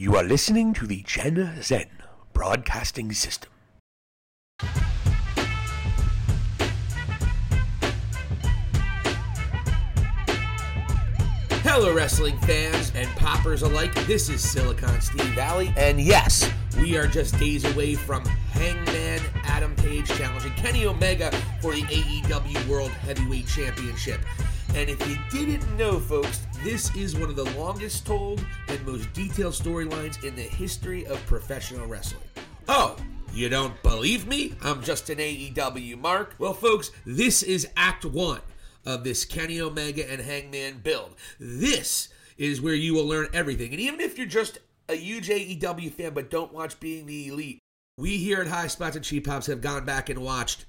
You are listening to the Gen Zen Broadcasting System. Hello, wrestling fans and poppers alike. This is Silicon Steve Valley, and yes, we are just days away from Hangman Adam Page challenging Kenny Omega for the AEW World Heavyweight Championship. And if you didn't know, folks, this is one of the longest told and most detailed storylines in the history of professional wrestling. Oh, you don't believe me? I'm just an AEW mark. Well, folks, this is Act 1 of this Kenny Omega and Hangman build. This is where you will learn everything. And even if you're just a huge AEW fan but don't watch Being the Elite, we here at High Spots and Cheap Pops have gone back and watched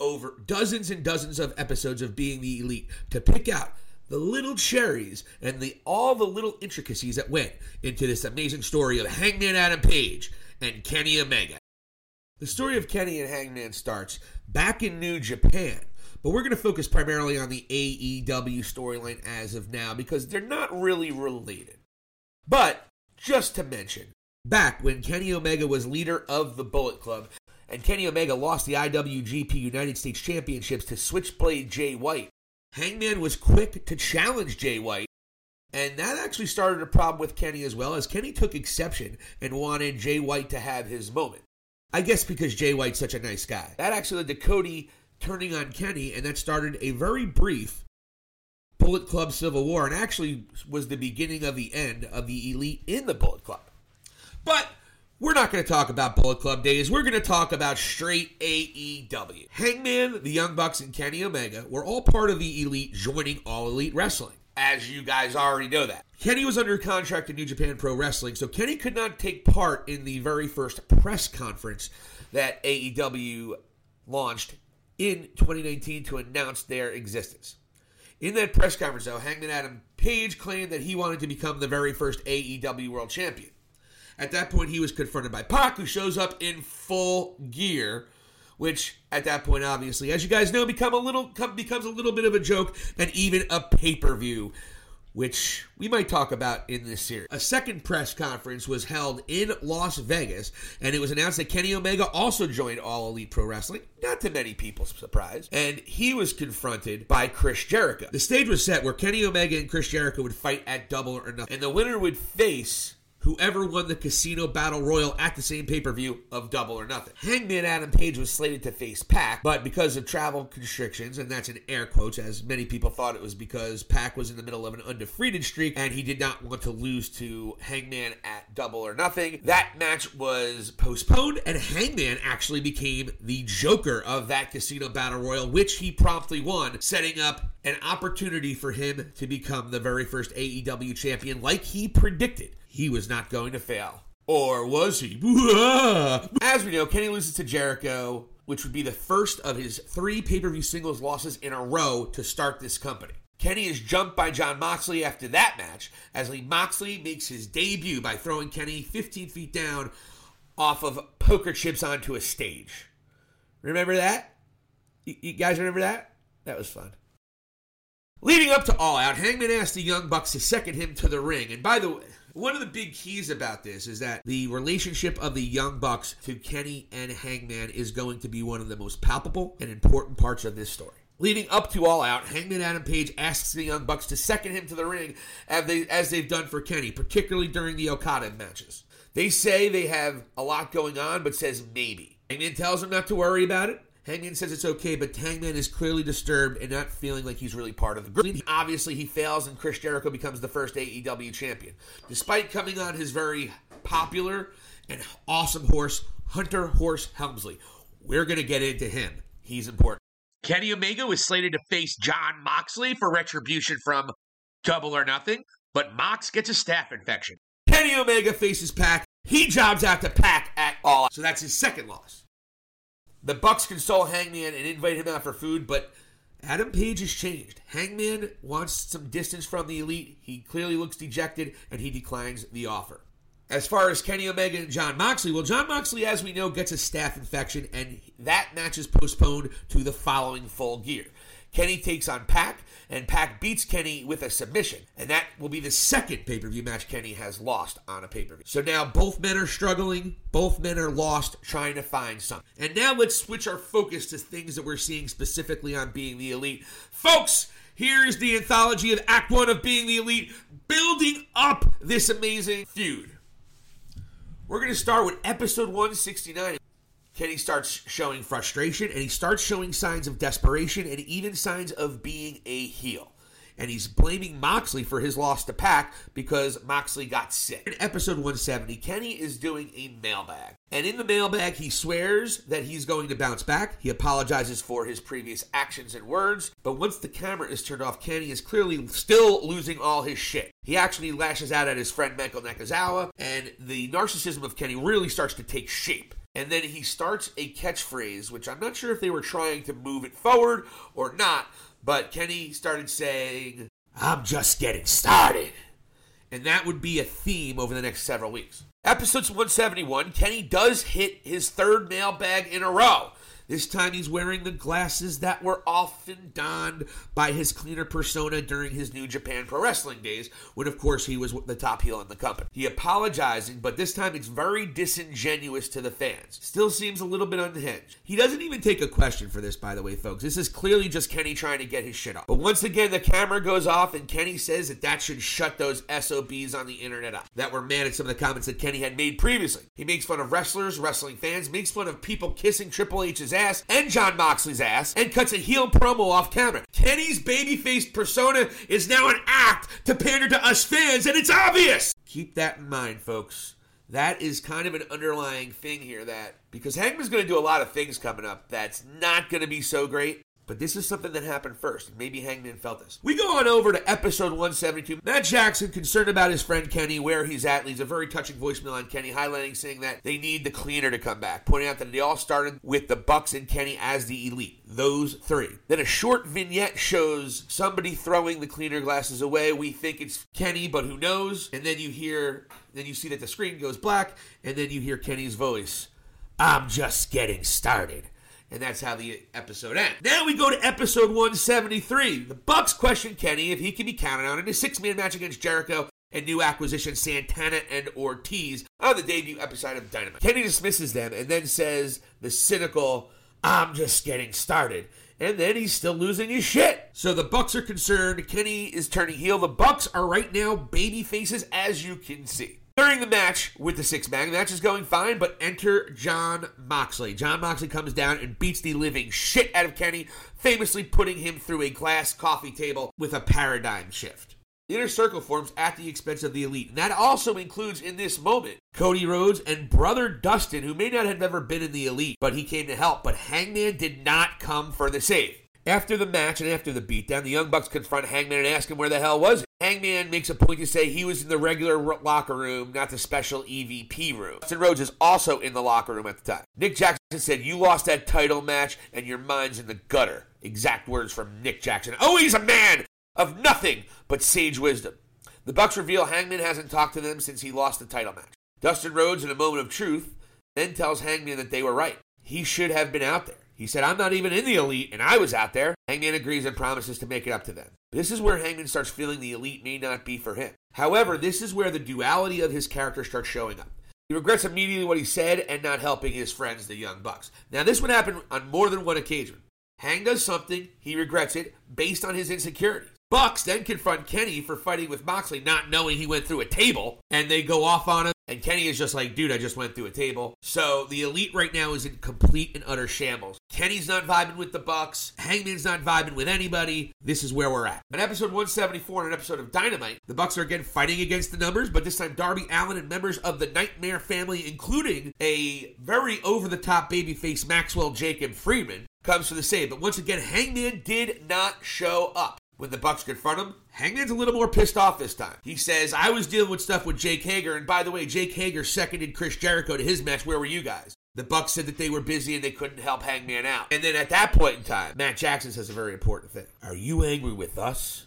over dozens and dozens of episodes of Being the Elite to pick out the little cherries and the all the little intricacies that went into this amazing story of Hangman Adam Page and Kenny Omega. The story of Kenny and Hangman starts back in New Japan, but we're going to focus primarily on the AEW storyline as of now because they're not really related. But just to mention, back when Kenny Omega was leader of the Bullet Club, and Kenny Omega lost the IWGP United States Championships to Switchblade Jay White, Hangman was quick to challenge Jay White. And that actually started a problem with Kenny as well, as Kenny took exception and wanted Jay White to have his moment. I guess because Jay White's such a nice guy. That actually led to Cody turning on Kenny, and that started a very brief Bullet Club Civil War, and actually was the beginning of the end of the elite in the Bullet Club. But we're not going to talk about Bullet Club days. We're going to talk about straight AEW. Hangman, the Young Bucks, and Kenny Omega were all part of the elite joining All Elite Wrestling. As you guys already know that. Kenny was under contract in New Japan Pro Wrestling, so Kenny could not take part in the very first press conference that AEW launched in 2019 to announce their existence. In that press conference, though, Hangman Adam Page claimed that he wanted to become the very first AEW World Champion. At that point, he was confronted by Pac, who shows up in full gear, which at that point, obviously, as you guys know, become a little becomes a little bit of a joke and even a pay per view, which we might talk about in this series. A second press conference was held in Las Vegas, and it was announced that Kenny Omega also joined All Elite Pro Wrestling. Not to many people's surprise, and he was confronted by Chris Jericho. The stage was set where Kenny Omega and Chris Jericho would fight at Double or Nothing, and the winner would face whoever won the Casino Battle Royal at the same pay per view of Double or Nothing. Hangman Adam Page was slated to face Pac, but because of travel constrictions, and that's in air quotes, as many people thought it was because Pac was in the middle of an undefeated streak and he did not want to lose to Hangman at Double or Nothing, that match was postponed, and Hangman actually became the Joker of that Casino Battle Royal, which he promptly won, setting up an opportunity for him to become the very first AEW champion, like he predicted he was not going to fail. Or was he? As we know, Kenny loses to Jericho, which would be the first of his three pay per view singles losses in a row to start this company. Kenny is jumped by Jon Moxley after that match, as Lee Moxley makes his debut by throwing Kenny 15 feet down off of poker chips onto a stage. Remember that? You guys remember that? That was fun. Leading up to All Out, Hangman asked the Young Bucks to second him to the ring. And by the way, one of the big keys about this is that the relationship of the Young Bucks to Kenny and Hangman is going to be one of the most palpable and important parts of this story. Leading up to All Out, Hangman Adam Page asks the Young Bucks to second him to the ring as, they, as they've done for Kenny, particularly during the Okada matches. They say they have a lot going on, but says maybe. Hangman tells them not to worry about it. Hangman says it's okay, but Hangman is clearly disturbed and not feeling like he's really part of the group. Obviously, he fails, and Chris Jericho becomes the first AEW champion. Despite coming on his very popular and awesome horse, Hunter Horse Helmsley. We're going to get into him. He's important. Kenny Omega was slated to face Jon Moxley for retribution from Double or Nothing, but Mox gets a staph infection. Kenny Omega faces Pac. He jobs out to Pac at all, so that's his second loss. The Bucks can console Hangman and invite him out for food, but Adam Page has changed. Hangman wants some distance from the elite. He clearly looks dejected, and he declines the offer. As far as Kenny Omega and Jon Moxley, well, Jon Moxley, as we know, gets a staph infection, and that match is postponed to the following full gear. Kenny takes on Pac, and Pac beats Kenny with a submission. And that will be the second pay per view match Kenny has lost on a pay per view. So now both men are struggling, both men are lost, trying to find something. And now let's switch our focus to things that we're seeing specifically on Being the Elite. Folks, here's the anthology of Act One of Being the Elite, building up this amazing feud. We're going to start with episode 169. Kenny starts showing frustration and he starts showing signs of desperation and even signs of being a heel. And he's blaming Moxley for his loss to Pac because Moxley got sick. In episode 170, Kenny is doing a mailbag. And in the mailbag, he swears that he's going to bounce back. He apologizes for his previous actions and words. But once the camera is turned off, Kenny is clearly still losing all his shit. He actually lashes out at his friend Michael Nakazawa, and the narcissism of Kenny really starts to take shape. And then he starts a catchphrase, which I'm not sure if they were trying to move it forward or not, but Kenny started saying, I'm just getting started. And that would be a theme over the next several weeks. Episodes 171, Kenny does hit his third mailbag in a row. This time he's wearing the glasses that were often donned by his cleaner persona during his New Japan Pro Wrestling days, when of course he was the top heel in the company. He apologizing, but this time it's very disingenuous to the fans. Still seems a little bit unhinged. He doesn't even take a question for this, by the way, folks. This is clearly just Kenny trying to get his shit off. But once again, the camera goes off and Kenny says that that should shut those SOBs on the internet up that were mad at some of the comments that Kenny had made previously. He makes fun of wrestlers, wrestling fans, makes fun of people kissing Triple H's ass and Jon Moxley's ass and cuts a heel promo off camera. Kenny's babyface persona is now an act to pander to us fans, and it's obvious. Keep that in mind, folks. That is kind of an underlying thing here that because Hangman's going to do a lot of things coming up that's not going to be so great. But this is something that happened first, and maybe Hangman felt this. We go on over to episode 172. Matt Jackson, concerned about his friend Kenny, where he's at, leaves a very touching voicemail on Kenny, highlighting saying that they need the cleaner to come back, pointing out that they all started with the Bucks and Kenny as the elite. Those three. Then a short vignette shows somebody throwing the cleaner glasses away. We think it's Kenny, but who knows? And then you hear, then you see that the screen goes black, and then you hear Kenny's voice. I'm just getting started. And that's how the episode ends. Now we go to episode 173. The Bucks question Kenny if he can be counted on in a six-man match against Jericho and new acquisition Santana and Ortiz on the debut episode of Dynamite. Kenny dismisses them and then says the cynical, I'm just getting started. And then he's still losing his shit. So the Bucks are concerned. Kenny is turning heel. The Bucks are right now baby faces, as you can see. During the match with the six man, the match is going fine, but enter Jon Moxley. Jon Moxley comes down and beats the living shit out of Kenny, famously putting him through a glass coffee table with a paradigm shift. The inner circle forms at the expense of the elite, and that also includes in this moment Cody Rhodes and brother Dustin, who may not have ever been in the elite, but he came to help. But Hangman did not come for the save. After the match and after the beatdown, the Young Bucks confront Hangman and ask him where the hell was he. Hangman makes a point to say he was in the regular locker room, not the special EVP room. Dustin Rhodes is also in the locker room at the time. Nick Jackson said, You lost that title match and your mind's in the gutter. Exact words from Nick Jackson. Oh, he's a man of nothing but sage wisdom. The Bucks reveal Hangman hasn't talked to them since he lost the title match. Dustin Rhodes, in a moment of truth, then tells Hangman that they were right. He should have been out there. He said, I'm not even in the elite, and I was out there. Hangman agrees and promises to make it up to them. This is where Hangman starts feeling the elite may not be for him. However, this is where the duality of his character starts showing up. He regrets immediately what he said and not helping his friends, the Young Bucks. Now, this would happen on more than one occasion. Hang does something, he regrets it, based on his insecurity. Bucks then confront Kenny for fighting with Moxley, not knowing he went through a table, and they go off on him. And Kenny is just like, dude, I just went through a table. So the elite right now is in complete and utter shambles. Kenny's not vibing with the Bucks. Hangman's not vibing with anybody. This is where we're at. In episode 174, in an episode of Dynamite, the Bucks are again fighting against the numbers, but this time Darby Allin and members of the Nightmare family, including a very over-the-top babyface Maxwell Jacob Friedman, comes to the save. But once again, Hangman did not show up. When the Bucks confront him, Hangman's a little more pissed off this time. He says, I was dealing with stuff with Jake Hager, and by the way, Jake Hager seconded Chris Jericho to his match. Where were you guys? The Bucks said that they were busy and they couldn't help Hangman out. And then at that point in time, Matt Jackson says a very important thing. Are you angry with us?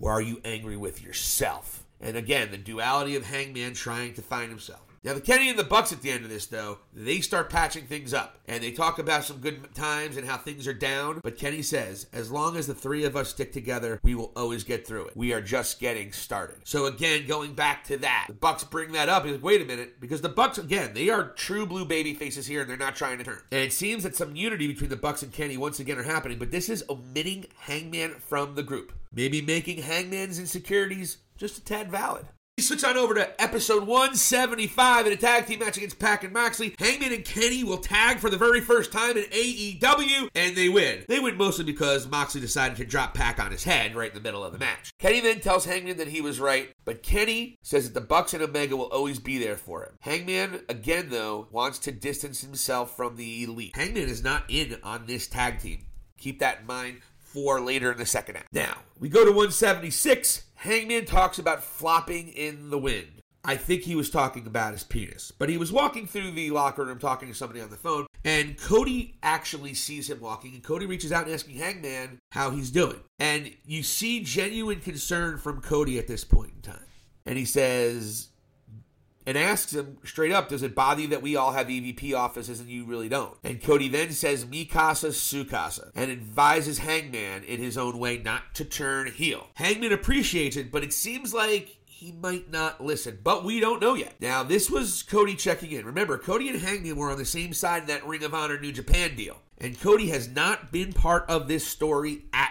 Or are you angry with yourself? And again, the duality of Hangman trying to find himself. Now, the Kenny and the Bucks at the end of this, though, they start patching things up. And they talk about some good times and how things are down. But Kenny says, as long as the three of us stick together, we will always get through it. We are just getting started. So again, going back to that, the Bucks bring that up. He's like, wait a minute, because the Bucks, again, they are true blue baby faces here and they're not trying to turn. And it seems that some unity between the Bucks and Kenny once again are happening, but this is omitting Hangman from the group. Maybe making Hangman's insecurities just a tad valid. Switch on over to episode 175 in a tag team match against Pac and Moxley. Hangman and Kenny will tag for the very first time in AEW, and they win. They win mostly because Moxley decided to drop Pac on his head right in the middle of the match. Kenny then tells Hangman that he was right, but Kenny says that the Bucks and Omega will always be there for him. Hangman, again though, wants to distance himself from the elite. Hangman is not in on this tag team. Keep that in mind for later in the second act. Now, we go to 176. Hangman talks about flopping in the wind. I think he was talking about his penis, but he was walking through the locker room talking to somebody on the phone, and Cody actually sees him walking, and Cody reaches out and asking Hangman how he's doing. And you see genuine concern from Cody at this point in time. And he says, and asks him straight up, does it bother you that we all have EVP offices and you really don't? And Cody then says, Mi casa, su casa, and advises Hangman in his own way not to turn heel. Hangman appreciates it, but it seems like he might not listen, but we don't know yet. Now, this was Cody checking in. Remember, Cody and Hangman were on the same side in that Ring of Honor New Japan deal, and Cody has not been part of this story at.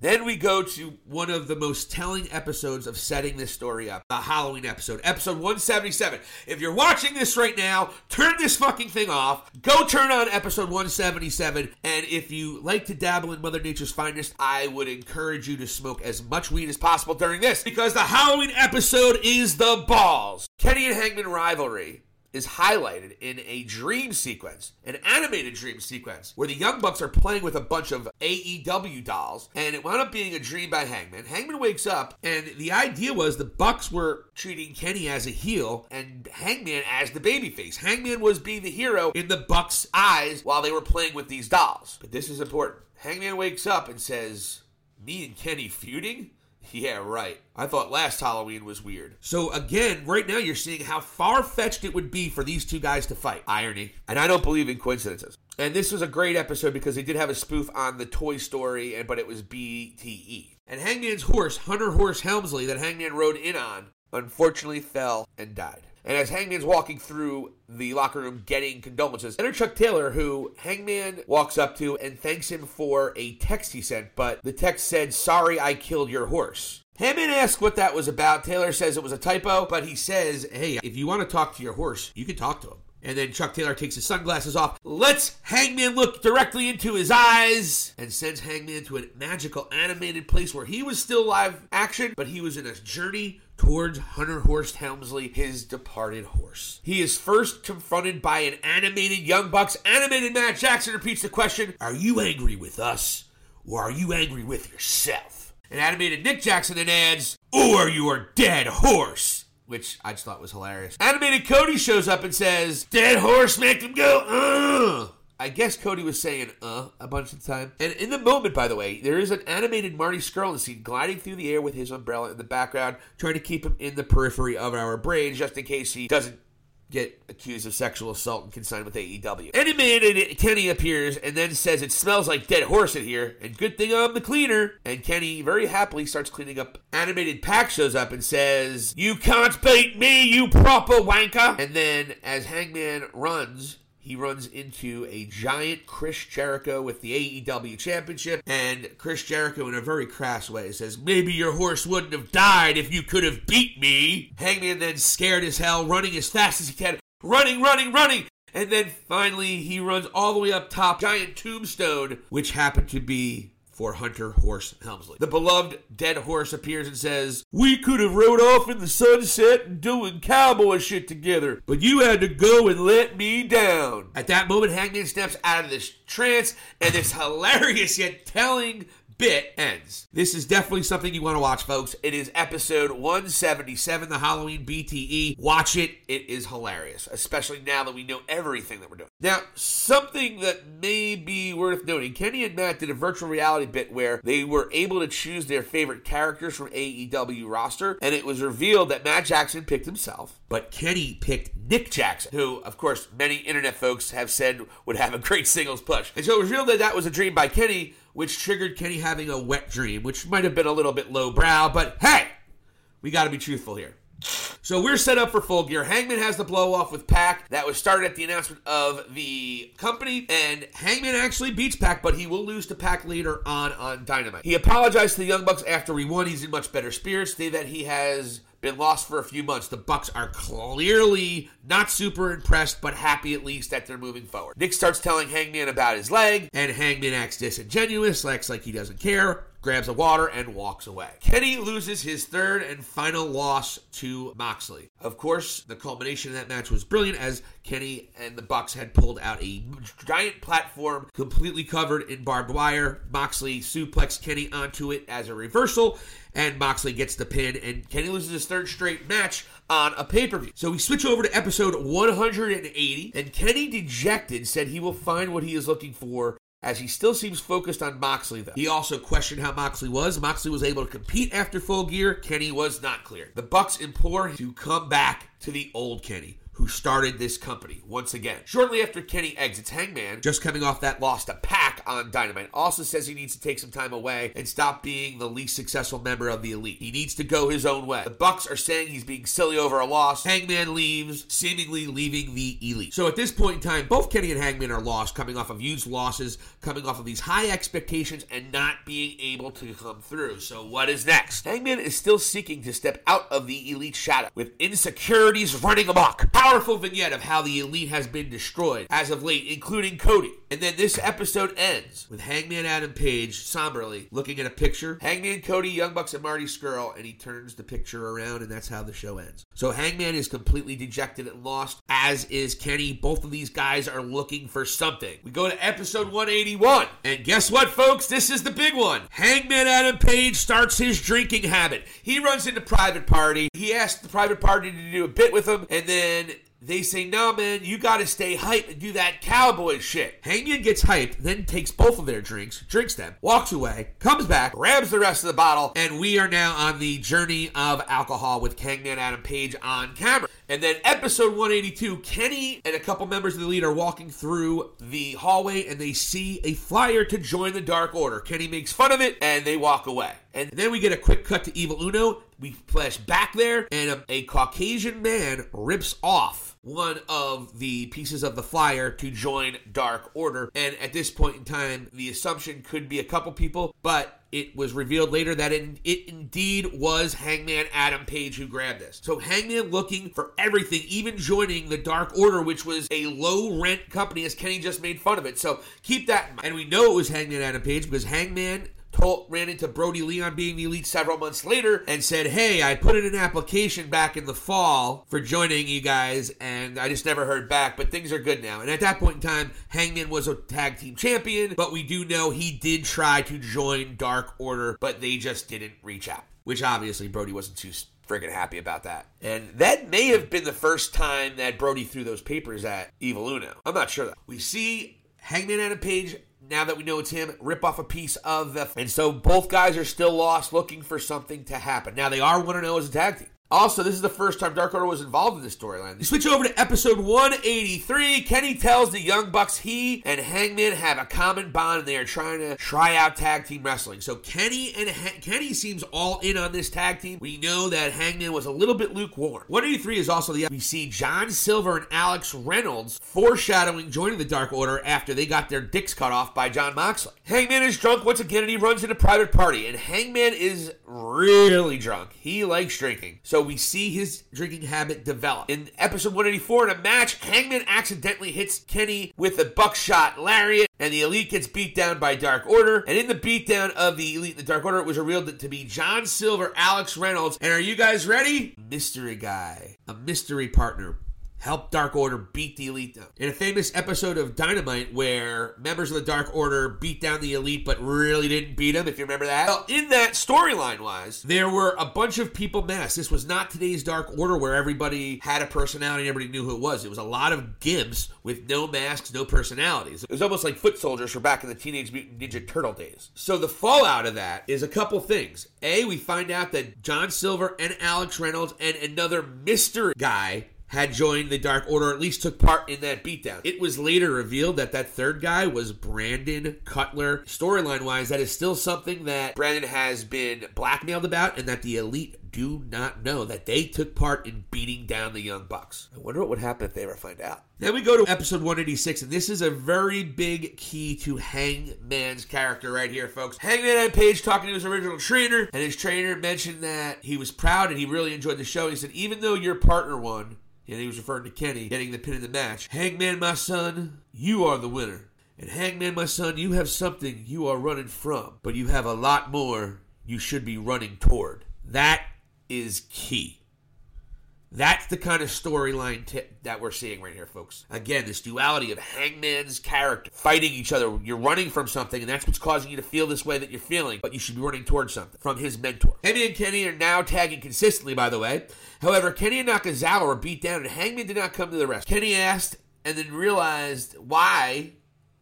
Then we go to one of the most telling episodes of setting this story up, the Halloween episode, episode 177. If you're watching this right now, turn this fucking thing off. Go turn on episode 177. And if you like to dabble in Mother Nature's finest, I would encourage you to smoke as much weed as possible during this because the Halloween episode is the balls. Kenny and Hangman rivalry is highlighted in a dream sequence, an animated dream sequence, where the Young Bucks are playing with a bunch of AEW dolls, and it wound up being a dream by Hangman. Hangman wakes up, and the idea was the Bucks were treating Kenny as a heel and Hangman as the babyface. Hangman was being the hero in the Bucks' eyes while they were playing with these dolls. But this is important. Hangman wakes up and says, Me and Kenny feuding? Yeah, right. I thought last Halloween was weird. So again, right now you're seeing how far fetched it would be for these two guys to fight. Irony. And I don't believe in coincidences. And this was a great episode because they did have a spoof on the Toy Story, and but it was BTE. And Hangman's horse, Hunter Horse Helmsley, that Hangman rode in on, unfortunately fell and died. And as Hangman's walking through the locker room getting condolences, enter Chuck Taylor, who Hangman walks up to and thanks him for a text he sent, but the text said, Sorry I killed your horse. Hangman asks what that was about. Taylor says it was a typo, but he says, Hey, if you want to talk to your horse, you can talk to him. And then Chuck Taylor takes his sunglasses off, lets Hangman look directly into his eyes, and sends Hangman to a magical animated place where he was still live action, but he was in a journey towards Hunter Horse Helmsley, his departed horse. He is first confronted by an animated Young Bucks animated Matt Jackson repeats the question, Are you angry with us, or are you angry with yourself? Animated Nick Jackson then adds, Or your dead horse which I just thought was hilarious. Animated Cody shows up and says, Dead horse, make them go, uh. I guess Cody was saying uh a bunch of time. And in the moment, by the way, there is an animated Marty Scurll seen gliding through the air with his umbrella in the background, trying to keep him in the periphery of our brains just in case he doesn't get accused of sexual assault and consigned with AEW. Any Animated Kenny appears and then says it smells like dead horse in here, and good thing I'm the cleaner. And Kenny very happily starts cleaning up. Animated Pac shows up and says, You can't beat me, you proper wanker. And then as Hangman runs, he runs into a giant Chris Jericho with the AEW championship, and Chris Jericho, in a very crass way, says, Maybe your horse wouldn't have died if you could have beat me. Hangman then, scared as hell, running as fast as he can, running, running, running. And then finally, he runs all the way up top, giant tombstone, which happened to be for Hunter Horse Helmsley. The beloved dead horse appears and says, We could have rode off in the sunset and doing cowboy shit together, but you had to go and let me down. At that moment, Hangman snaps out of this trance, and this hilarious yet telling bit ends. This is definitely something you want to watch, folks. It is episode 177, the Halloween BTE. Watch it. It is hilarious, especially now that we know everything that we're doing. Now, something that may be worth noting Kenny and Matt did a virtual reality bit where they were able to choose their favorite characters from AEW roster, and it was revealed that Matt Jackson picked himself, but Kenny picked Nick Jackson, who, of course, many internet folks have said would have a great singles push. And so it was revealed that that was a dream by Kenny, which triggered Kenny having a wet dream, which might have been a little bit lowbrow, but hey, we got to be truthful here. So we're set up for full gear. Hangman has the blow off with Pac. That was started at the announcement of the company, and Hangman actually beats Pac, but he will lose to Pac later on on Dynamite. He apologized to the Young Bucks after he won. He's in much better spirits. Say that he has been lost for a few months. The Bucks are clearly not super impressed, but happy at least that they're moving forward. Nick starts telling Hangman about his leg, and Hangman acts disingenuous, acts like he doesn't care grabs a water, and walks away. Kenny loses his third and final loss to Moxley. Of course, the culmination of that match was brilliant as Kenny and the Bucks had pulled out a giant platform completely covered in barbed wire. Moxley suplexed Kenny onto it as a reversal, and Moxley gets the pin, and Kenny loses his third straight match on a pay per view. So we switch over to episode 180, and Kenny, dejected, said he will find what he is looking for as he still seems focused on Moxley, though. He also questioned how Moxley was. Moxley was able to compete after full gear. Kenny was not clear. The Bucks implore to come back to the old Kenny who started this company once again. Shortly after Kenny exits, Hangman, just coming off that loss to Pac on Dynamite, also says he needs to take some time away and stop being the least successful member of the elite. He needs to go his own way. The Bucks are saying he's being silly over a loss. Hangman leaves, seemingly leaving the elite. So at this point in time, both Kenny and Hangman are lost, coming off of huge losses, coming off of these high expectations, and not being able to come through. So what is next? Hangman is still seeking to step out of the elite shadow with insecurities running amok. Power powerful vignette of how the elite has been destroyed as of late, including Cody. And then this episode ends with Hangman Adam Page somberly looking at a picture. Hangman, Cody, Young Bucks, and Marty Scurll, and he turns the picture around, and that's how the show ends. So Hangman is completely dejected and lost, as is Kenny. Both of these guys are looking for something. We go to episode 181, and guess what, folks? This is the big one. Hangman Adam Page starts his drinking habit. He runs into Private Party. He asks the Private Party to do a bit with him, and then they say, no, man, you got to stay hyped and do that cowboy shit. Hangman gets hyped, then takes both of their drinks, drinks them, walks away, comes back, grabs the rest of the bottle, and we are now on the journey of alcohol with Hangman Adam Page on camera. And then episode 182, Kenny and a couple members of the lead are walking through the hallway and they see a flyer to join the Dark Order. Kenny makes fun of it and they walk away. And then we get a quick cut to Evil Uno. We flash back there and a, a Caucasian man rips off one of the pieces of the flyer to join Dark Order. And at this point in time, the assumption could be a couple people, but it was revealed later that it, it, indeed was Hangman Adam Page who grabbed this. So Hangman looking for everything, even joining the Dark Order, which was a low rent company, as Kenny just made fun of it. So keep that in mind. And we know it was Hangman Adam Page because Hangman told, ran into Brodie Lee on being the elite several months later and said, Hey, I put in an application back in the fall for joining you guys, and I just never heard back, but things are good now. And at that point in time, Hangman was a tag team champion, but we do know he did try to join Dark Order, but they just didn't reach out, which obviously Brodie wasn't too friggin' happy about that. And that may have been the first time that Brodie threw those papers at Evil Uno. I'm not sure. Though. We see Hangman Adam Page now that we know it's him, rip off a piece of the. And so both guys are still lost, looking for something to happen. Now they are 1 0 as a tag team. Also, this is the first time Dark Order was involved in this storyline. Switch over to episode 183. Kenny tells the Young Bucks he and Hangman have a common bond and they are trying to try out tag team wrestling. So Kenny and ha- Kenny seems all in on this tag team. We know that Hangman was a little bit lukewarm. 183 is also the we see John Silver and Alex Reynolds foreshadowing joining the Dark Order after they got their dicks cut off by Jon Moxley. Hangman is drunk once again and he runs into private party and Hangman is really drunk. He likes drinking. So so we see his drinking habit develop. In episode 184, in a match, Hangman accidentally hits Kenny with a buckshot lariat, and the Elite gets beat down by Dark Order. And in the beatdown of the Elite the Dark Order, it was revealed to be John Silver, Alex Reynolds, and are you guys ready? Mystery guy, a mystery partner helped Dark Order beat the Elite down. In a famous episode of Dynamite where members of the Dark Order beat down the Elite but really didn't beat them, if you remember that. Well, in that storyline wise, there were a bunch of people masked. This was not today's Dark Order where everybody had a personality everybody knew who it was. It was a lot of gimps with no masks, no personalities. It was almost like foot soldiers from back in the Teenage Mutant Ninja Turtle days. So the fallout of that is a couple things. A, we find out that John Silver and Alex Reynolds and another Mr. guy had joined the Dark Order, or at least took part in that beatdown. It was later revealed that that third guy was Brandon Cutler. Storyline wise, that is still something that Brandon has been blackmailed about, and that the Elite do not know that they took part in beating down the Young Bucks. I wonder what would happen if they ever find out. Then we go to episode 186, and this is a very big key to Hangman's character right here, folks. Hangman had Page talking to his original trainer, and his trainer mentioned that he was proud and he really enjoyed the show. He said, even though your partner won, and he was referring to Kenny getting the pin in the match. Hangman, my son, you are the winner. And Hangman, my son, you have something you are running from, but you have a lot more you should be running toward. That is key. That's the kind of storyline tip that we're seeing right here, folks. Again, this duality of Hangman's character fighting each other. You're running from something, and that's what's causing you to feel this way that you're feeling, but you should be running towards something from his mentor. Kenny and Kenny are now tagging consistently, by the way. However, Kenny and Nakazawa were beat down, and Hangman did not come to the rescue. Kenny asked and then realized why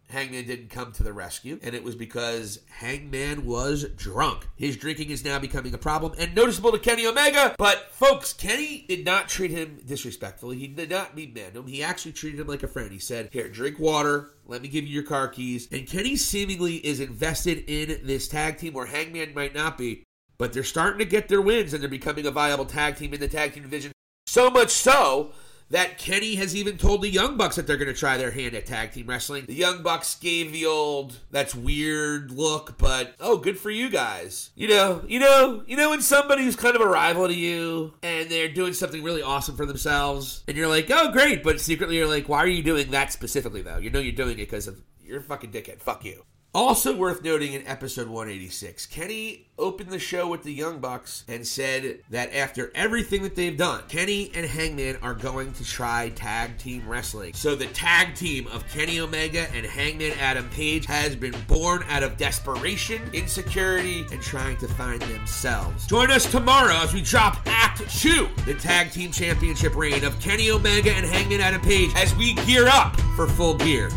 Hangman didn't come to the rescue, and it was because Hangman was drunk. His drinking is now becoming a problem and noticeable to Kenny Omega. But folks, Kenny did not treat him disrespectfully. He did not mean man him. He actually treated him like a friend. He said, "Here, drink water. Let me give you your car keys." And Kenny seemingly is invested in this tag team where Hangman might not be, but they're starting to get their wins and they're becoming a viable tag team in the tag team division. So much so that Kenny has even told the Young Bucks that they're going to try their hand at tag team wrestling. The Young Bucks gave the old "that's weird" look, but oh, good for you guys. You know, you know, you know when somebody who's kind of a rival to you and they're doing something really awesome for themselves, and you're like, oh, great, but secretly you're like, why are you doing that specifically though? You know, you're doing it because of you're a fucking dickhead. Fuck you. Also worth noting in episode 186, Kenny opened the show with the Young Bucks and said that after everything that they've done, Kenny and Hangman are going to try tag team wrestling. So the tag team of Kenny Omega and Hangman Adam Page has been born out of desperation, insecurity, and trying to find themselves. Join us tomorrow as we drop Act 2, the tag team championship reign of Kenny Omega and Hangman Adam Page as we gear up for full gear.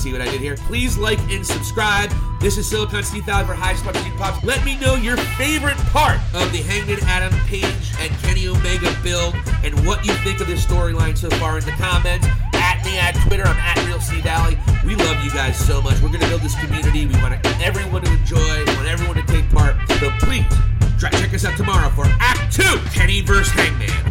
See what I did here? Please like and subscribe. This is Silicon Steve Valley for High Spot Pops. Let me know your favorite part of the Hangman Adam Page and Kenny Omega build and what you think of this storyline so far in the comments. At me at Twitter, I'm at Real Steve Valley. We love you guys so much. We're going to build this community. We want everyone to enjoy, we want everyone to take part. So please, check us out tomorrow for Act 2 Kenny vs. Hangman.